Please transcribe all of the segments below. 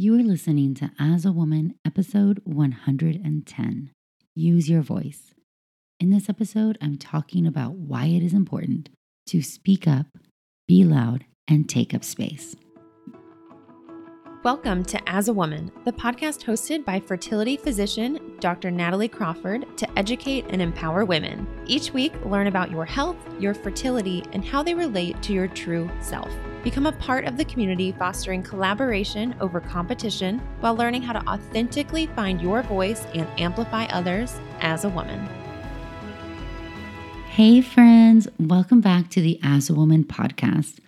You are listening to As a Woman, episode 110 Use Your Voice. In this episode, I'm talking about why it is important to speak up, be loud, and take up space. Welcome to As a Woman, the podcast hosted by fertility physician Dr. Natalie Crawford to educate and empower women. Each week, learn about your health, your fertility, and how they relate to your true self. Become a part of the community fostering collaboration over competition while learning how to authentically find your voice and amplify others as a woman. Hey, friends, welcome back to the As a Woman podcast.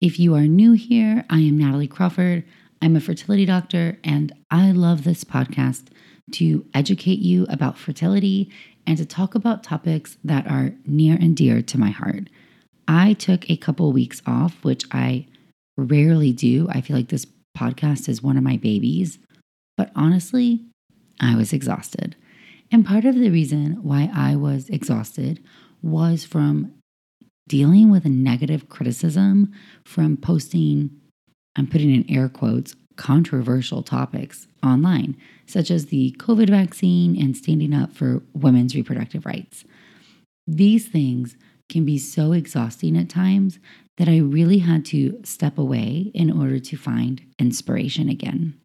If you are new here, I am Natalie Crawford. I'm a fertility doctor, and I love this podcast to educate you about fertility and to talk about topics that are near and dear to my heart. I took a couple weeks off, which I rarely do. I feel like this podcast is one of my babies, but honestly, I was exhausted. And part of the reason why I was exhausted was from dealing with negative criticism from posting I'm putting in air quotes, controversial topics online, such as the COVID vaccine and standing up for women's reproductive rights. These things can be so exhausting at times that I really had to step away in order to find inspiration again.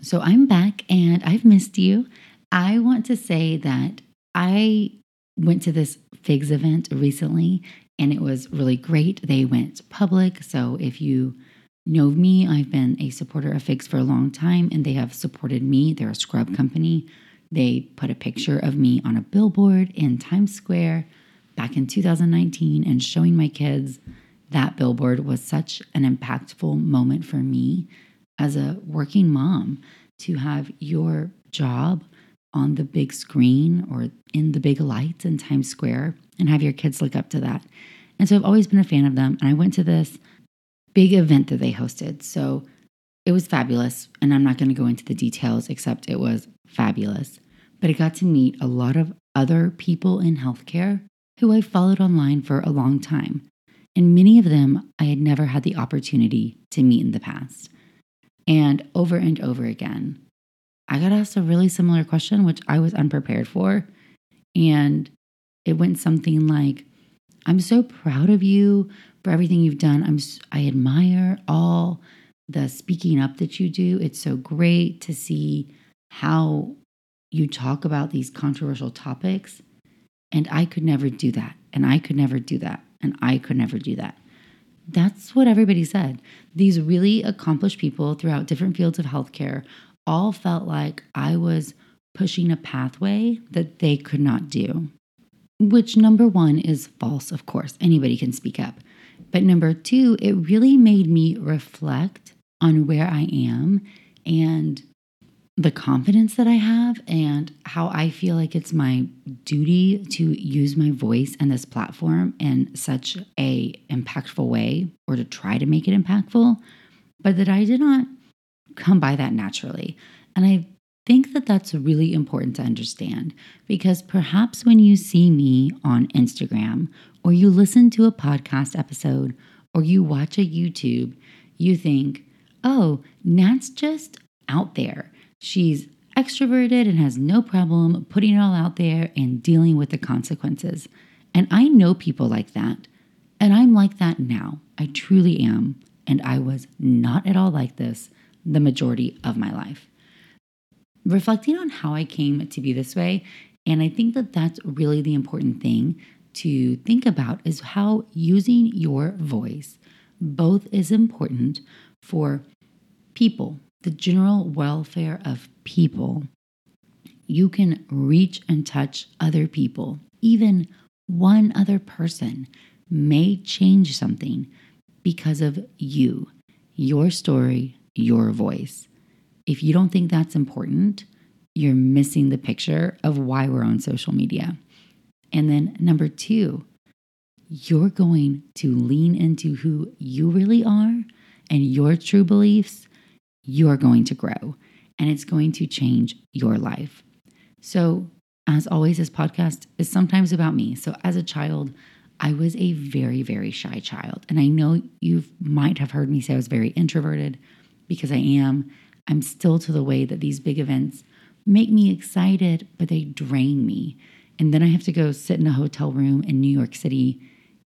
So I'm back and I've missed you. I want to say that I went to this FIGS event recently and it was really great. They went public. So if you know me, I've been a supporter of Figs for a long time, and they have supported me. They're a scrub company. They put a picture of me on a billboard in Times Square back in 2019 and showing my kids. That billboard was such an impactful moment for me as a working mom to have your job on the big screen or in the big lights in Times Square and have your kids look up to that. And so I've always been a fan of them. And I went to this big event that they hosted. So it was fabulous. And I'm not going to go into the details, except it was fabulous. But I got to meet a lot of other people in healthcare who I followed online for a long time. And many of them I had never had the opportunity to meet in the past. And over and over again, I got asked a really similar question, which I was unprepared for. And it went something like, I'm so proud of you for everything you've done. I'm I admire all the speaking up that you do. It's so great to see how you talk about these controversial topics. And I could never do that. And I could never do that. And I could never do that. That's what everybody said. These really accomplished people throughout different fields of healthcare all felt like I was pushing a pathway that they could not do. Which, number one, is false, of course. Anybody can speak up. But number two, it really made me reflect on where I am and the confidence that I have and how I feel like it's my duty to use my voice and this platform in such a impactful way or to try to make it impactful, but that I did not come by that naturally. And I think that that's really important to understand because perhaps when you see me on Instagram or you listen to a podcast episode or you watch a YouTube, you think, oh, Nat's just out there. She's extroverted and has no problem putting it all out there and dealing with the consequences. And I know people like that. And I'm like that now. I truly am. And I was not at all like this the majority of my life. Reflecting on how I came to be this way, and I think that that's really the important thing to think about is how using your voice both is important for people, the general welfare of people. You can reach and touch other people. Even one other person may change something because of you, your story, your voice. If you don't think that's important, you're missing the picture of why we're on social media. And then number two, you're going to lean into who you really are and your true beliefs. You're going to grow and it's going to change your life. So, as always, this podcast is sometimes about me. So, as a child, I was a very, very shy child. And I know you might have heard me say I was very introverted because I am. I'm still to the way that these big events make me excited, but they drain me. And then I have to go sit in a hotel room in New York City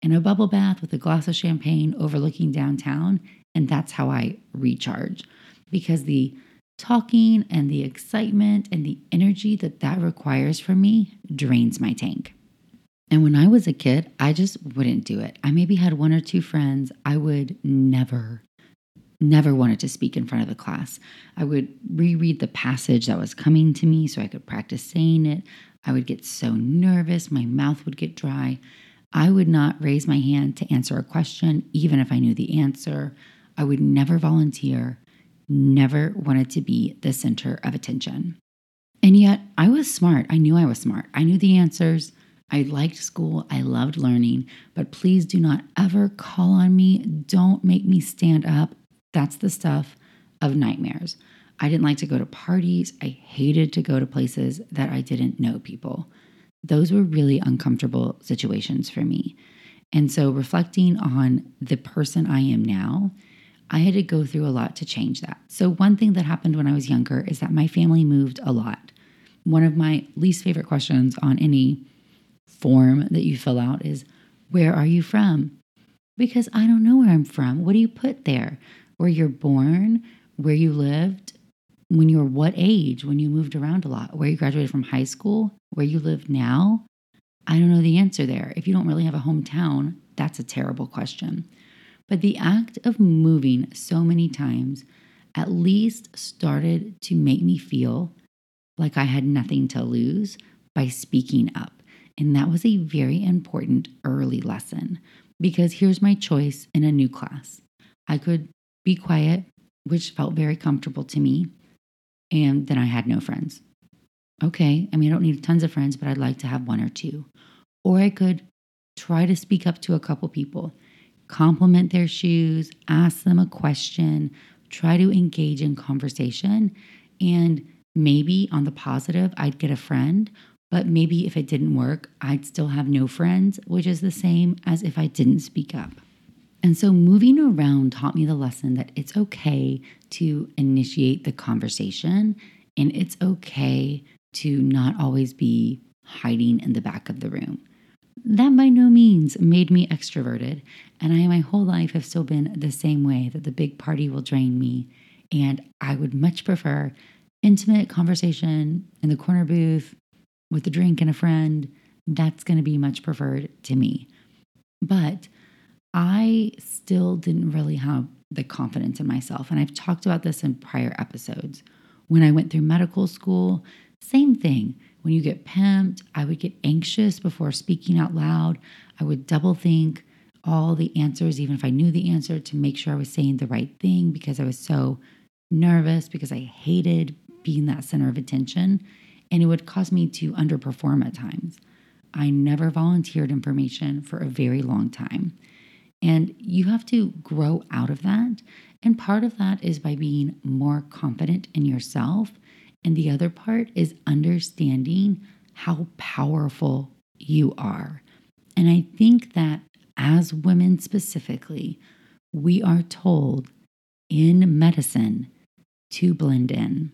in a bubble bath with a glass of champagne overlooking downtown. And that's how I recharge because the talking and the excitement and the energy that that requires from me drains my tank. And when I was a kid, I just wouldn't do it. I maybe had one or two friends. I would never, never wanted to speak in front of the class. I would reread the passage that was coming to me so I could practice saying it. I would get so nervous, my mouth would get dry. I would not raise my hand to answer a question, even if I knew the answer. I would never volunteer, never wanted to be the center of attention. And yet, I was smart. I knew I was smart. I knew the answers. I liked school. I loved learning. But please do not ever call on me. Don't make me stand up. That's the stuff of nightmares. I didn't like to go to parties. I hated to go to places that I didn't know people. Those were really uncomfortable situations for me. And so, reflecting on the person I am now, I had to go through a lot to change that. So, one thing that happened when I was younger is that my family moved a lot. One of my least favorite questions on any form that you fill out is, Where are you from? Because I don't know where I'm from. What do you put there? Where you're born, where you lived, when you were what age, when you moved around a lot, where you graduated from high school, where you live now? I don't know the answer there. If you don't really have a hometown, that's a terrible question. But the act of moving so many times at least started to make me feel like I had nothing to lose by speaking up. And that was a very important early lesson because here's my choice in a new class. I could be quiet, which felt very comfortable to me, and then I had no friends. Okay, I mean, I don't need tons of friends, but I'd like to have one or two. Or I could try to speak up to a couple people, compliment their shoes, ask them a question, try to engage in conversation. And maybe on the positive, I'd get a friend, but maybe if it didn't work, I'd still have no friends, which is the same as if I didn't speak up. And so moving around taught me the lesson that it's okay to initiate the conversation and it's okay to not always be hiding in the back of the room. That by no means made me extroverted, and I my whole life have still been the same way that the big party will drain me, and I would much prefer intimate conversation in the corner booth with a drink and a friend. That's going to be much preferred to me. But I still didn't really have the confidence in myself. And I've talked about this in prior episodes. When I went through medical school, same thing. When you get pimped, I would get anxious before speaking out loud. I would double think all the answers, even if I knew the answer, to make sure I was saying the right thing because I was so nervous, because I hated being that center of attention. And it would cause me to underperform at times. I never volunteered information for a very long time. And you have to grow out of that. And part of that is by being more confident in yourself. And the other part is understanding how powerful you are. And I think that as women specifically, we are told in medicine to blend in.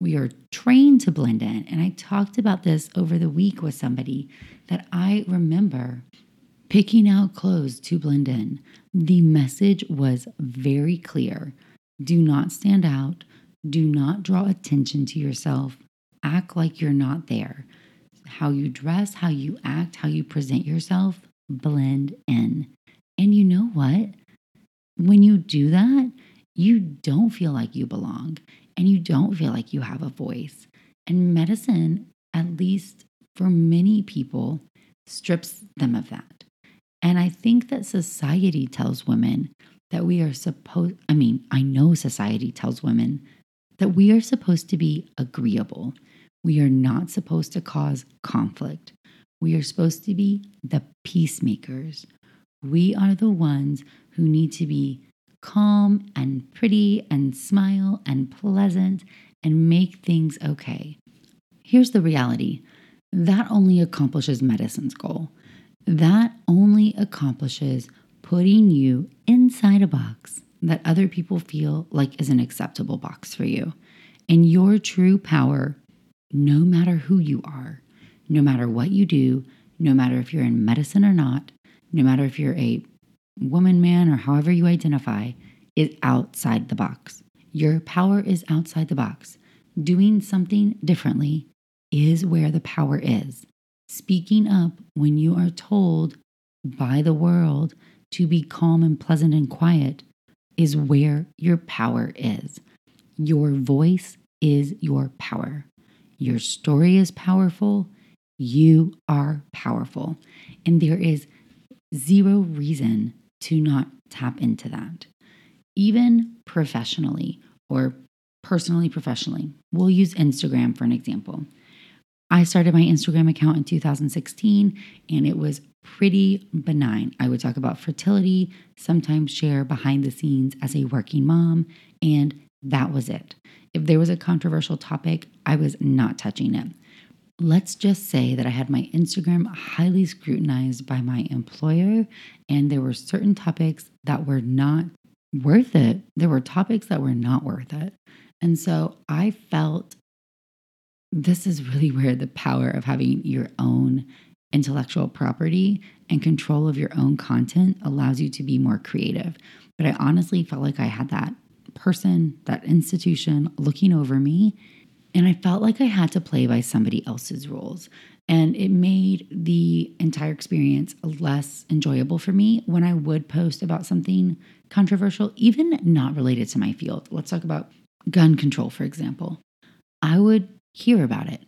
We are trained to blend in. And I talked about this over the week with somebody that I remember picking out clothes to blend in. The message was very clear do not stand out, do not draw attention to yourself, act like you're not there. How you dress, how you act, how you present yourself, blend in. And you know what? When you do that, you don't feel like you belong and you don't feel like you have a voice. And medicine, at least for many people, strips them of that. And I think that society tells women that we are supposed, I mean, I know society tells women that we are supposed to be agreeable. We are not supposed to cause conflict. We are supposed to be the peacemakers. We are the ones who need to be calm and pretty and smile and pleasant and make things okay. Here's the reality that only accomplishes medicine's goal. That only accomplishes putting you inside a box that other people feel like is an acceptable box for you. And your true power, no matter who you are, no matter what you do, no matter if you're in medicine or not, no matter if you're a woman, man, or however you identify, is outside the box. Your power is outside the box. Doing something differently is where the power is. Speaking up when you are told by the world to be calm and pleasant and quiet is where your power is. Your voice is your power. Your story is powerful. You are powerful. And there is zero reason to not tap into that. Even professionally or personally, professionally, we'll use Instagram for an example. I started my Instagram account in 2016 and it was pretty benign. I would talk about fertility, sometimes share behind the scenes as a working mom, and that was it. If there was a controversial topic, I was not touching it. Let's just say that I had my Instagram highly scrutinized by my employer, and there were certain topics that were not worth it. There were topics that were not worth it. And so I felt this is really where the power of having your own intellectual property and control of your own content allows you to be more creative. But I honestly felt like I had that person, that institution looking over me. And I felt like I had to play by somebody else's rules. And it made the entire experience less enjoyable for me when I would post about something controversial, even not related to my field. Let's talk about gun control, for example. I would hear about it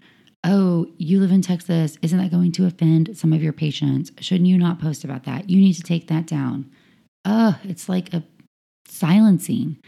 oh, you live in Texas. Isn't that going to offend some of your patients? Shouldn't you not post about that? You need to take that down. Oh, it's like a silencing.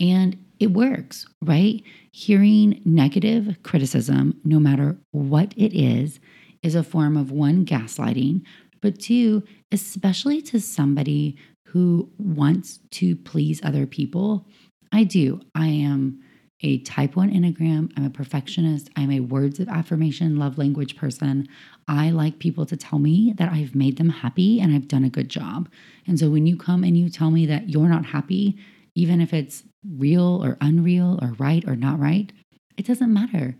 And it works, right? Hearing negative criticism, no matter what it is, is a form of one, gaslighting, but two, especially to somebody who wants to please other people. I do. I am a type 1 Enneagram. I'm a perfectionist. I'm a words of affirmation, love language person. I like people to tell me that I've made them happy and I've done a good job. And so when you come and you tell me that you're not happy, even if it's real or unreal or right or not right, it doesn't matter.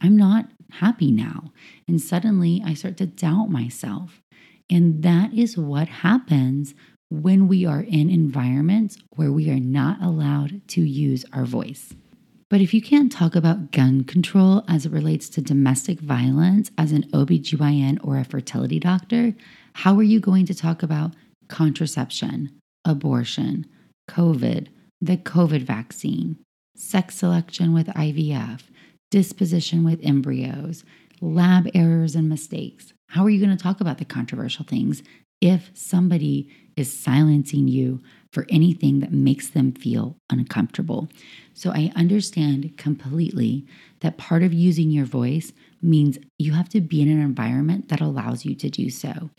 I'm not happy now. And suddenly I start to doubt myself. And that is what happens when we are in environments where we are not allowed to use our voice. But if you can't talk about gun control as it relates to domestic violence as an OBGYN or a fertility doctor, how are you going to talk about contraception, abortion, COVID, the COVID vaccine, sex selection with IVF, disposition with embryos, lab errors and mistakes? How are you going to talk about the controversial things if somebody is silencing you for anything that makes them feel uncomfortable. So I understand completely that part of using your voice means you have to be in an environment that allows you to do so.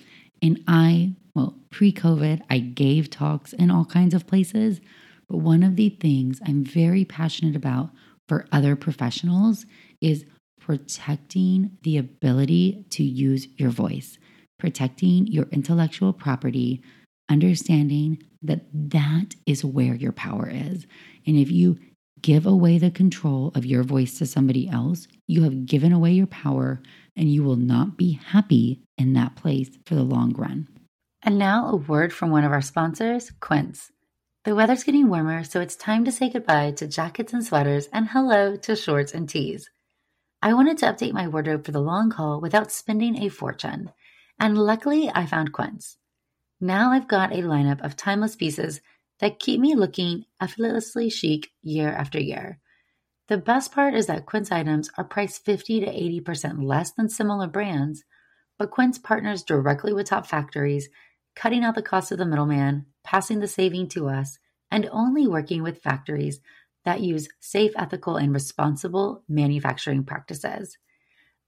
And I, well, pre COVID, I gave talks in all kinds of places. But one of the things I'm very passionate about for other professionals is protecting the ability to use your voice, protecting your intellectual property, understanding that that is where your power is. And if you give away the control of your voice to somebody else, you have given away your power and you will not be happy in that place for the long run. And now a word from one of our sponsors, Quince. The weather's getting warmer, so it's time to say goodbye to jackets and sweaters and hello to shorts and tees. I wanted to update my wardrobe for the long haul without spending a fortune, and luckily I found Quince. Now I've got a lineup of timeless pieces that keep me looking effortlessly chic year after year. The best part is that Quince items are priced 50 to 80% less than similar brands, but Quince partners directly with top factories, cutting out the cost of the middleman, passing the saving to us, and only working with factories that use safe, ethical, and responsible manufacturing practices.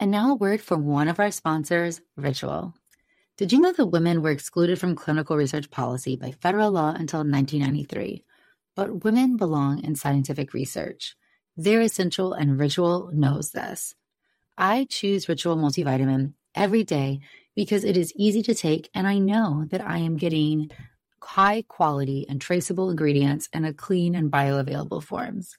And now a word from one of our sponsors, Ritual. Did you know that women were excluded from clinical research policy by federal law until 1993? But women belong in scientific research. They're essential, and Ritual knows this. I choose Ritual multivitamin every day because it is easy to take, and I know that I am getting high quality and traceable ingredients in a clean and bioavailable forms.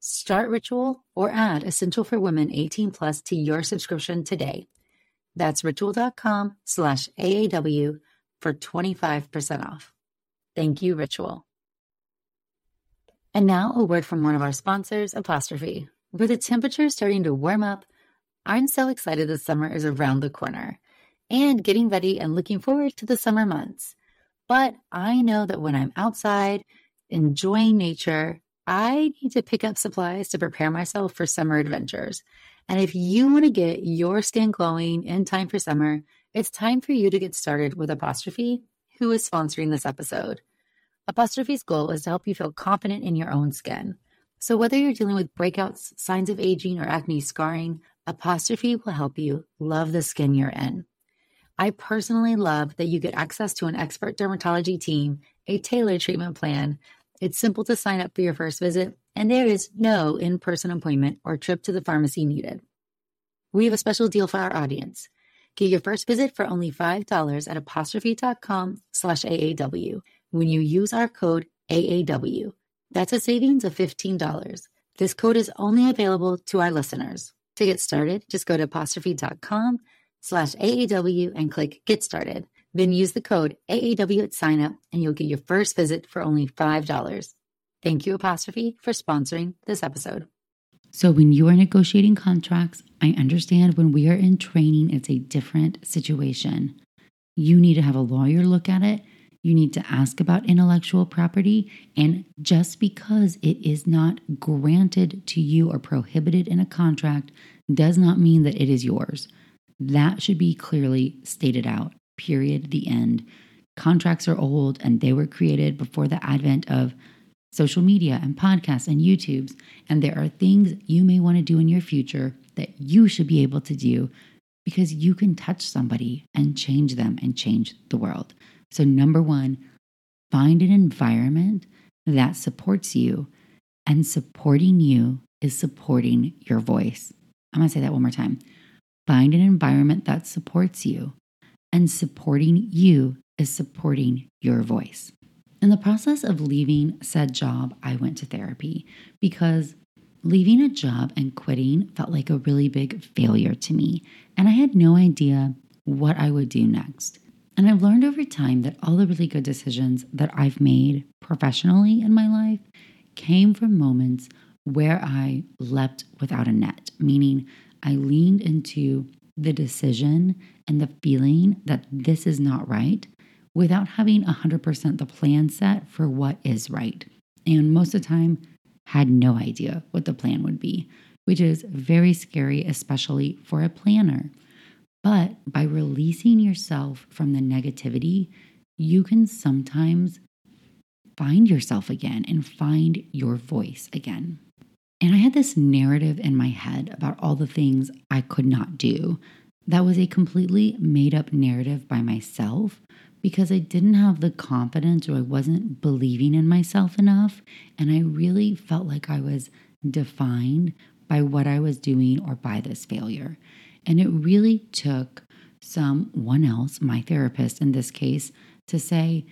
Start Ritual or add Essential for Women 18 Plus to your subscription today. That's ritual.com slash AAW for 25% off. Thank you, Ritual. And now a word from one of our sponsors, Apostrophe. With the temperature starting to warm up, I'm so excited the summer is around the corner and getting ready and looking forward to the summer months. But I know that when I'm outside enjoying nature, I need to pick up supplies to prepare myself for summer adventures. And if you want to get your skin glowing in time for summer, it's time for you to get started with Apostrophe, who is sponsoring this episode. Apostrophe's goal is to help you feel confident in your own skin. So whether you're dealing with breakouts, signs of aging, or acne scarring, Apostrophe will help you love the skin you're in. I personally love that you get access to an expert dermatology team, a tailored treatment plan, it's simple to sign up for your first visit, and there is no in person appointment or trip to the pharmacy needed. We have a special deal for our audience. Get your first visit for only $5 at apostrophe.com slash AAW when you use our code AAW. That's a savings of $15. This code is only available to our listeners. To get started, just go to apostrophe.com slash AAW and click Get Started. Then use the code AAW at signup and you'll get your first visit for only $5. Thank you, Apostrophe, for sponsoring this episode. So, when you are negotiating contracts, I understand when we are in training, it's a different situation. You need to have a lawyer look at it. You need to ask about intellectual property. And just because it is not granted to you or prohibited in a contract does not mean that it is yours. That should be clearly stated out period, the end. Contracts are old and they were created before the advent of social media and podcasts and YouTubes. And there are things you may want to do in your future that you should be able to do because you can touch somebody and change them and change the world. So, number one, find an environment that supports you, and supporting you is supporting your voice. I'm gonna say that one more time. Find an environment that supports you, and supporting you is supporting your voice. In the process of leaving said job, I went to therapy because leaving a job and quitting felt like a really big failure to me, and I had no idea what I would do next. And I've learned over time that all the really good decisions that I've made professionally in my life came from moments where I leapt without a net, meaning I leaned into the decision and the feeling that this is not right without having 100% the plan set for what is right. And most of the time, had no idea what the plan would be, which is very scary, especially for a planner. But by releasing yourself from the negativity, you can sometimes find yourself again and find your voice again. And I had this narrative in my head about all the things I could not do. That was a completely made up narrative by myself because I didn't have the confidence or I wasn't believing in myself enough. And I really felt like I was defined by what I was doing or by this failure. And it really took someone else, my therapist in this case, to say,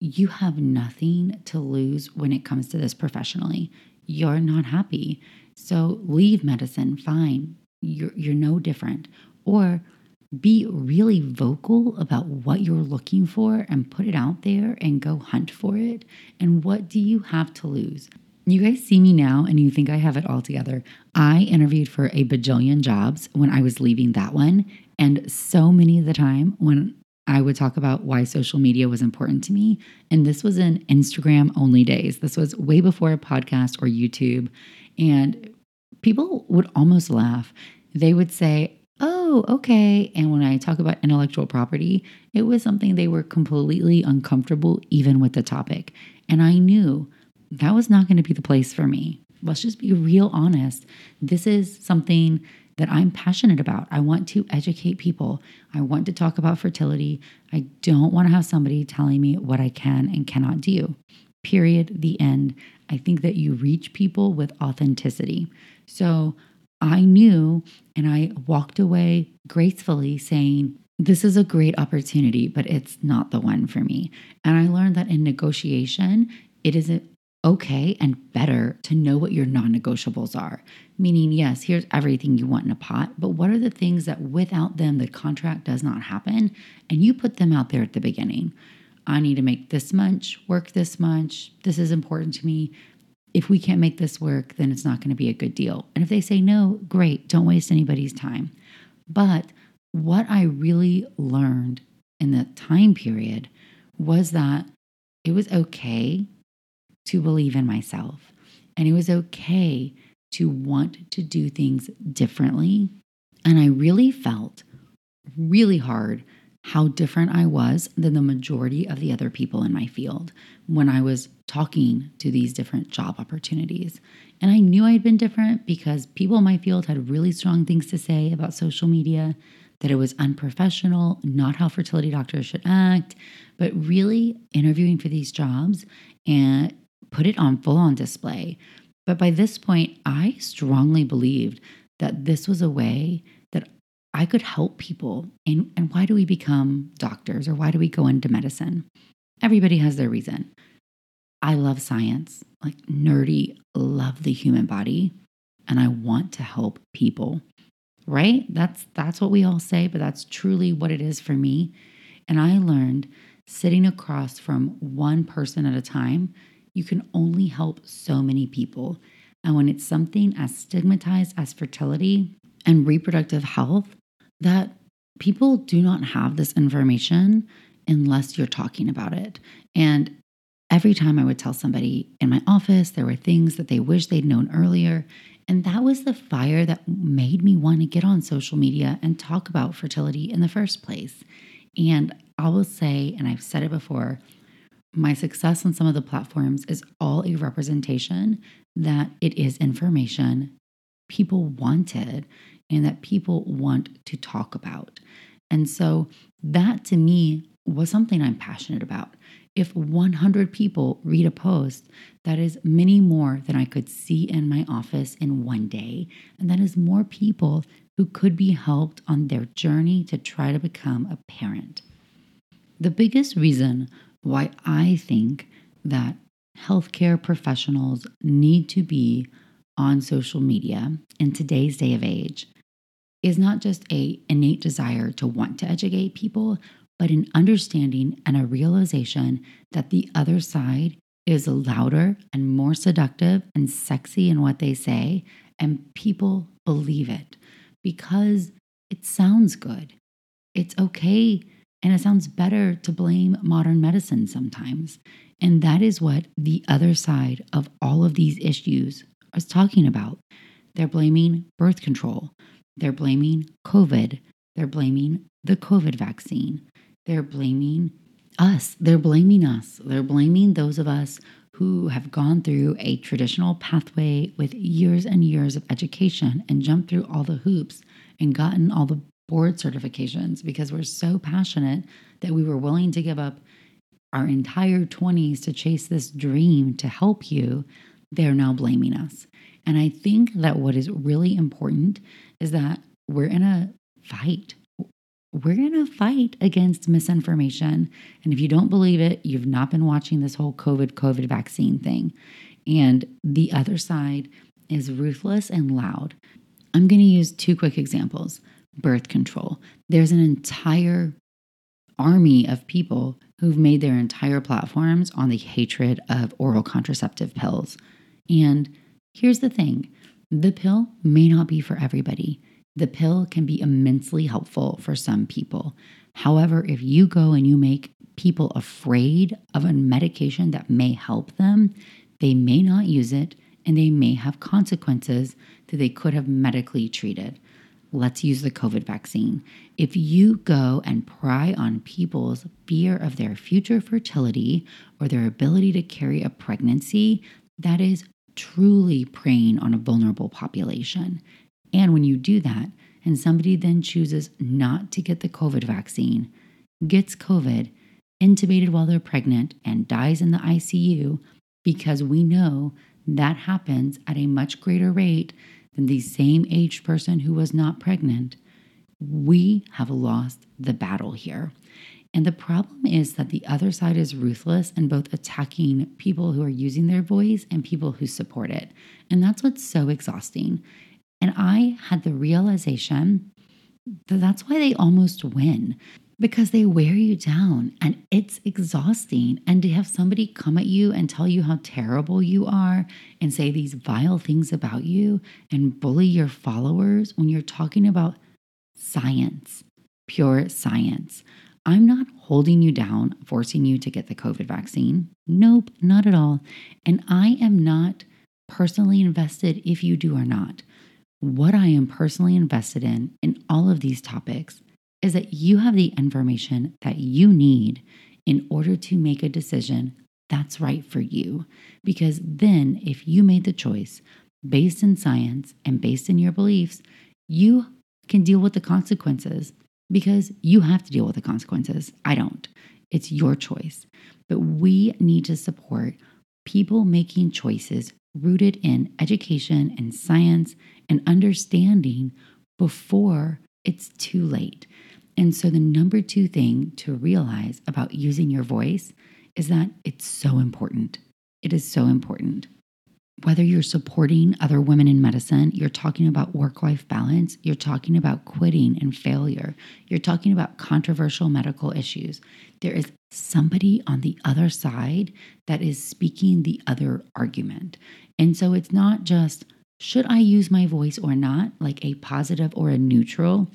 you have nothing to lose when it comes to this professionally. You're not happy. So leave medicine, fine. You're, you're no different. Or be really vocal about what you're looking for and put it out there and go hunt for it. And what do you have to lose? You guys see me now and you think I have it all together. I interviewed for a bajillion jobs when I was leaving that one. And so many of the time when I would talk about why social media was important to me. And this was in Instagram only days. This was way before a podcast or YouTube. And people would almost laugh. They would say, Oh, okay. And when I talk about intellectual property, it was something they were completely uncomfortable, even with the topic. And I knew that was not going to be the place for me. Let's just be real honest. This is something that I'm passionate about. I want to educate people. I want to talk about fertility. I don't want to have somebody telling me what I can and cannot do. Period. The end. I think that you reach people with authenticity. So I knew and I walked away gracefully saying, this is a great opportunity, but it's not the one for me. And I learned that in negotiation, it isn't okay and better to know what your non negotiables are. Meaning, yes, here's everything you want in a pot, but what are the things that without them the contract does not happen? And you put them out there at the beginning. I need to make this much, work this much. This is important to me. If we can't make this work, then it's not going to be a good deal. And if they say no, great, don't waste anybody's time. But what I really learned in the time period was that it was okay to believe in myself. And it was okay to want to do things differently. And I really felt really hard how different I was than the majority of the other people in my field when I was talking to these different job opportunities. And I knew I'd been different because people in my field had really strong things to say about social media, that it was unprofessional, not how fertility doctors should act, but really interviewing for these jobs and put it on full on display. But by this point, I strongly believed that this was a way I could help people. And, and why do we become doctors or why do we go into medicine? Everybody has their reason. I love science, like nerdy, love the human body, and I want to help people. Right? That's that's what we all say, but that's truly what it is for me. And I learned sitting across from one person at a time you can only help so many people. And when it's something as stigmatized as fertility and reproductive health, that people do not have this information unless you're talking about it. And every time I would tell somebody in my office, there were things that they wish they'd known earlier. And that was the fire that made me want to get on social media and talk about fertility in the first place. And I will say, and I've said it before, my success on some of the platforms is all a representation that it is information people wanted and that people want to talk about. And so that to me was something I'm passionate about. If 100 people read a post, that is many more than I could see in my office in one day. And that is more people who could be helped on their journey to try to become a parent. The biggest reason why I think that healthcare professionals need to be on social media in today's day of age is not just a innate desire to want to educate people but an understanding and a realization that the other side is louder and more seductive and sexy in what they say and people believe it because it sounds good it's okay and it sounds better to blame modern medicine sometimes. And that is what the other side of all of these issues is talking about. They're blaming birth control, they're blaming COVID, they're blaming the COVID vaccine, they're blaming us, they're blaming us, they're blaming those of us who have gone through a traditional pathway with years and years of education and jumped through all the hoops and gotten all the board certifications because we're so passionate that we were willing to give up our entire 20s to chase this dream to help you, they're now blaming us. And I think that what is really important is that we're in a fight. We're in a fight against misinformation. And if you don't believe it, you've not been watching this whole COVID, COVID vaccine thing. And the other side is ruthless and loud. I'm going to use two quick examples birth control. There's an entire army of people who've made their entire platforms on the hatred of oral contraceptive pills. And here's the thing the pill may not be for everybody. The pill can be immensely helpful for some people. However, if you go and you make people afraid of a medication that may help them, they may not use it and they may have consequences that they could have medically treated. Let's use the COVID vaccine. If you go and pry on people's fear of their future fertility or their ability to carry a pregnancy, that is truly preying on a vulnerable population. And when you do that, and somebody then chooses not to get the COVID vaccine, gets COVID, intubated while they're pregnant, and dies in the ICU, because we know that happens at a much greater rate than the same aged person who was not pregnant, we have lost the battle here. And the problem is that the other side is ruthless and both attacking people who are using their voice and people who support it. And that's what's so exhausting. And I had the realization that that's why they almost win because they wear you down and it's exhausting. And to have somebody come at you and tell you how terrible you are and say these vile things about you and bully your followers when you're talking about science, pure science. I'm not holding you down, forcing you to get the COVID vaccine. Nope, not at all. And I am not personally invested if you do or not. What I am personally invested in in all of these topics is that you have the information that you need in order to make a decision that's right for you. Because then, if you made the choice based in science and based in your beliefs, you can deal with the consequences because you have to deal with the consequences. I don't. It's your choice. But we need to support people making choices rooted in education and science and understanding before it's too late. And so, the number two thing to realize about using your voice is that it's so important. It is so important. Whether you're supporting other women in medicine, you're talking about work life balance, you're talking about quitting and failure, you're talking about controversial medical issues, there is somebody on the other side that is speaking the other argument. And so it's not just, should I use my voice or not, like a positive or a neutral?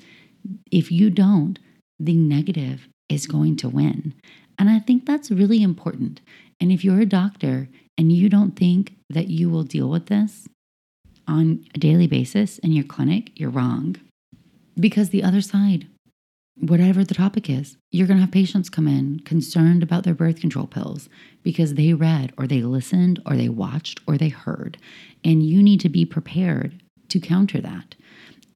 if you don't, the negative is going to win. And I think that's really important. And if you're a doctor and you don't think that you will deal with this on a daily basis in your clinic, you're wrong. Because the other side, whatever the topic is, you're going to have patients come in concerned about their birth control pills because they read or they listened or they watched or they heard. And you need to be prepared to counter that.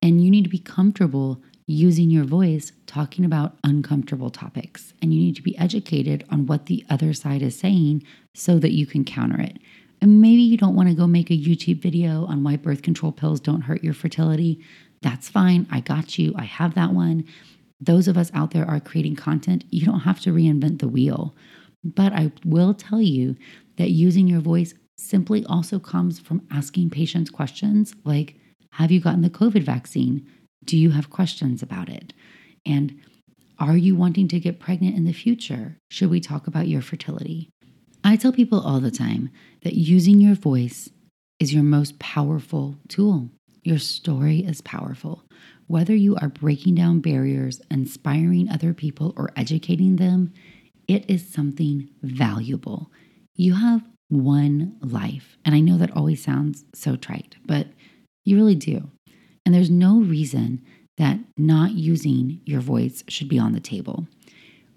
And you need to be comfortable using your voice talking about uncomfortable topics. And you need to be educated on what the other side is saying so that you can counter it. And maybe you don't want to go make a YouTube video on why birth control pills don't hurt your fertility. That's fine. I got you. I have that one. Those of us out there are creating content. You don't have to reinvent the wheel. But I will tell you that using your voice simply also comes from asking patients questions like Have you gotten the COVID vaccine? Do you have questions about it? And are you wanting to get pregnant in the future? Should we talk about your fertility? I tell people all the time that using your voice is your most powerful tool. Your story is powerful. Whether you are breaking down barriers, inspiring other people, or educating them, it is something valuable. You have one life. And I know that always sounds so trite, but you really do. And there's no reason that not using your voice should be on the table.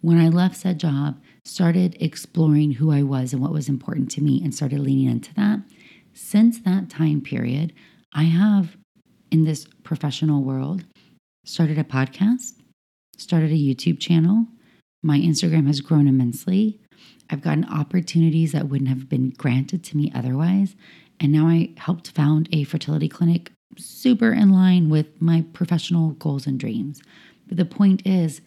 When I left said job, started exploring who I was and what was important to me and started leaning into that. Since that time period, I have in this professional world started a podcast, started a YouTube channel. My Instagram has grown immensely. I've gotten opportunities that wouldn't have been granted to me otherwise. And now I helped found a fertility clinic super in line with my professional goals and dreams. But the point is,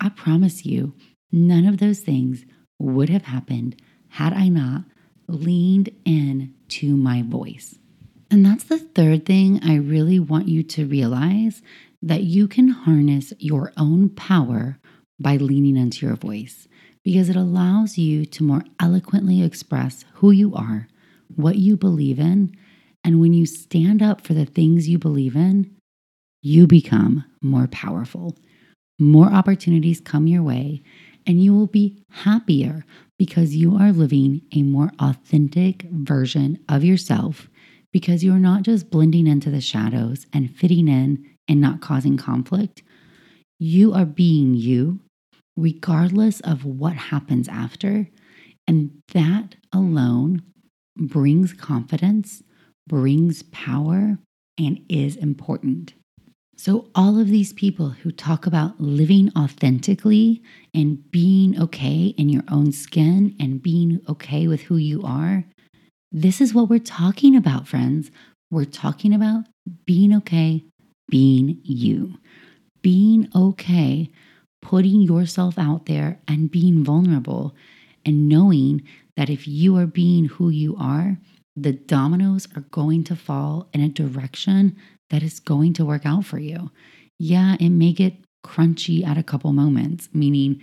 I promise you, none of those things would have happened had I not leaned in to my voice. And that's the third thing I really want you to realize that you can harness your own power by leaning into your voice because it allows you to more eloquently express who you are, what you believe in, and when you stand up for the things you believe in, you become more powerful. More opportunities come your way, and you will be happier because you are living a more authentic version of yourself because you're not just blending into the shadows and fitting in and not causing conflict. You are being you, regardless of what happens after. And that alone brings confidence, brings power, and is important. So, all of these people who talk about living authentically and being okay in your own skin and being okay with who you are, this is what we're talking about, friends. We're talking about being okay, being you, being okay, putting yourself out there and being vulnerable, and knowing that if you are being who you are, the dominoes are going to fall in a direction that is going to work out for you. Yeah, it may get crunchy at a couple moments, meaning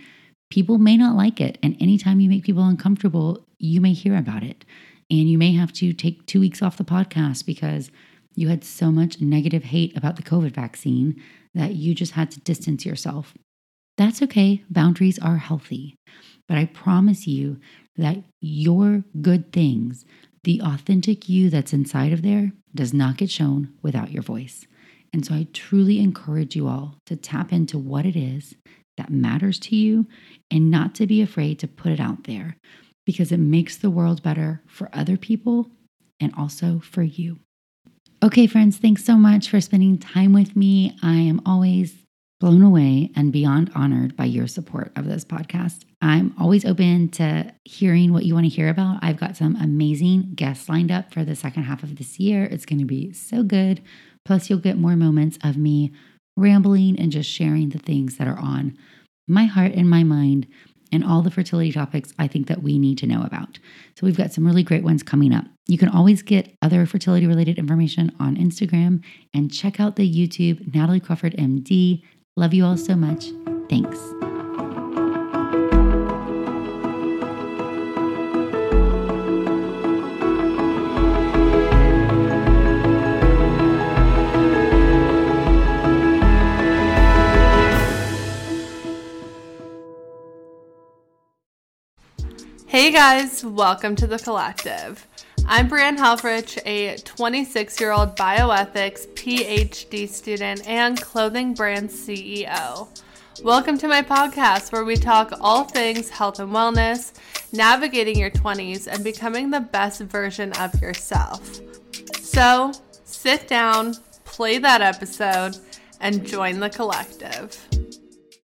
people may not like it. And anytime you make people uncomfortable, you may hear about it. And you may have to take two weeks off the podcast because you had so much negative hate about the COVID vaccine that you just had to distance yourself. That's okay. Boundaries are healthy. But I promise you that your good things, the authentic you that's inside of there, does not get shown without your voice. And so I truly encourage you all to tap into what it is that matters to you and not to be afraid to put it out there because it makes the world better for other people and also for you. Okay, friends, thanks so much for spending time with me. I am always blown away and beyond honored by your support of this podcast. I'm always open to hearing what you want to hear about. I've got some amazing guests lined up for the second half of this year. It's going to be so good. Plus, you'll get more moments of me rambling and just sharing the things that are on my heart and my mind and all the fertility topics I think that we need to know about. So, we've got some really great ones coming up. You can always get other fertility related information on Instagram and check out the YouTube Natalie Crawford MD. Love you all so much. Thanks. Hey guys, welcome to the collective. I'm Brianne Helfrich, a 26 year old bioethics PhD student and clothing brand CEO. Welcome to my podcast where we talk all things health and wellness, navigating your 20s, and becoming the best version of yourself. So sit down, play that episode, and join the collective.